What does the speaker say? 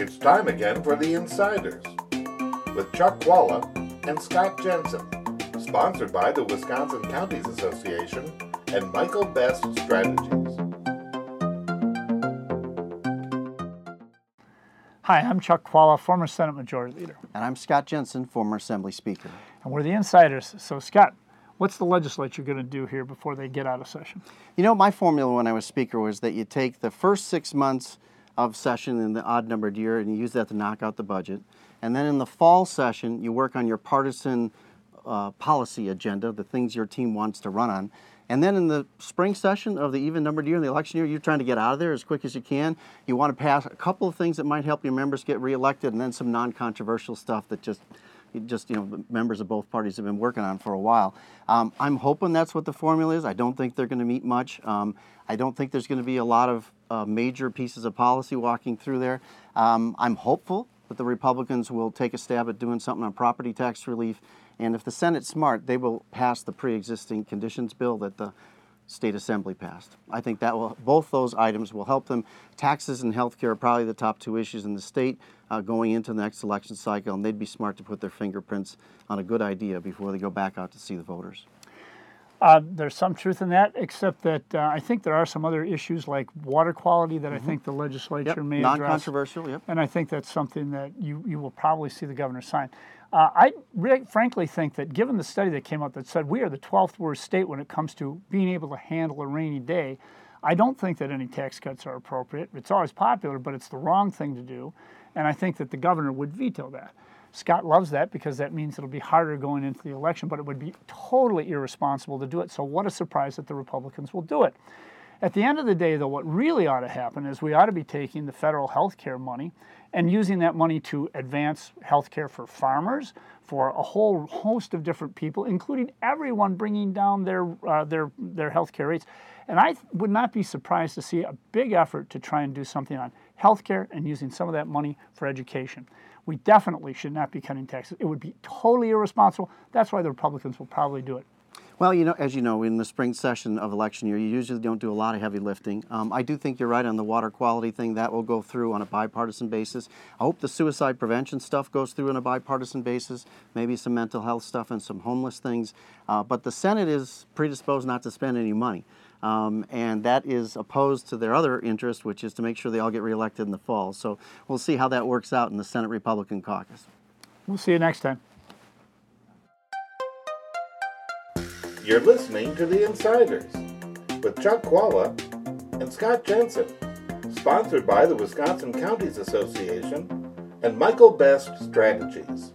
It's time again for The Insiders with Chuck Chvala and Scott Jensen, sponsored by the Wisconsin Counties Association and Michael Best Strategies. Hi, I'm Chuck Chvala, former Senate Majority Leader. And I'm Scott Jensen, former Assembly Speaker. And we're the insiders. So, Scott, what's the legislature going to do here before they get out of session? You know, my formula when I was Speaker was that you take the first six months of session in the odd numbered year and you use that to knock out the budget. And then in the fall session, you work on your partisan uh, policy agenda, the things your team wants to run on. And then in the spring session of the even numbered year, in the election year, you're trying to get out of there as quick as you can. You want to pass a couple of things that might help your members get reelected, and then some non-controversial stuff that just, just you know, members of both parties have been working on for a while. Um, I'm hoping that's what the formula is. I don't think they're going to meet much. Um, I don't think there's going to be a lot of uh, major pieces of policy walking through there. Um, I'm hopeful that the Republicans will take a stab at doing something on property tax relief and if the Senate's smart, they will pass the pre-existing conditions bill that the state assembly passed. I think that will both those items will help them. Taxes and health care are probably the top two issues in the state uh, going into the next election cycle, and they'd be smart to put their fingerprints on a good idea before they go back out to see the voters. Uh, there's some truth in that, except that uh, I think there are some other issues like water quality that mm-hmm. I think the legislature yep. may address. Non-controversial, yep. And I think that's something that you, you will probably see the governor sign. Uh, I frankly think that given the study that came out that said we are the 12th worst state when it comes to being able to handle a rainy day, I don't think that any tax cuts are appropriate. It's always popular, but it's the wrong thing to do. And I think that the governor would veto that. Scott loves that because that means it'll be harder going into the election, but it would be totally irresponsible to do it. So, what a surprise that the Republicans will do it. At the end of the day, though, what really ought to happen is we ought to be taking the federal health care money and using that money to advance health care for farmers, for a whole host of different people, including everyone bringing down their, uh, their, their health care rates. And I would not be surprised to see a big effort to try and do something on healthcare and using some of that money for education. We definitely should not be cutting taxes. It would be totally irresponsible. That's why the Republicans will probably do it. Well, you know, as you know, in the spring session of election year, you usually don't do a lot of heavy lifting. Um, I do think you're right on the water quality thing. That will go through on a bipartisan basis. I hope the suicide prevention stuff goes through on a bipartisan basis, maybe some mental health stuff and some homeless things. Uh, but the Senate is predisposed not to spend any money. Um, and that is opposed to their other interest, which is to make sure they all get reelected in the fall. So we'll see how that works out in the Senate Republican caucus. We'll see you next time. You're listening to The Insiders with Chuck Chvala and Scott Jensen, sponsored by the Wisconsin Counties Association and Michael Best Strategies.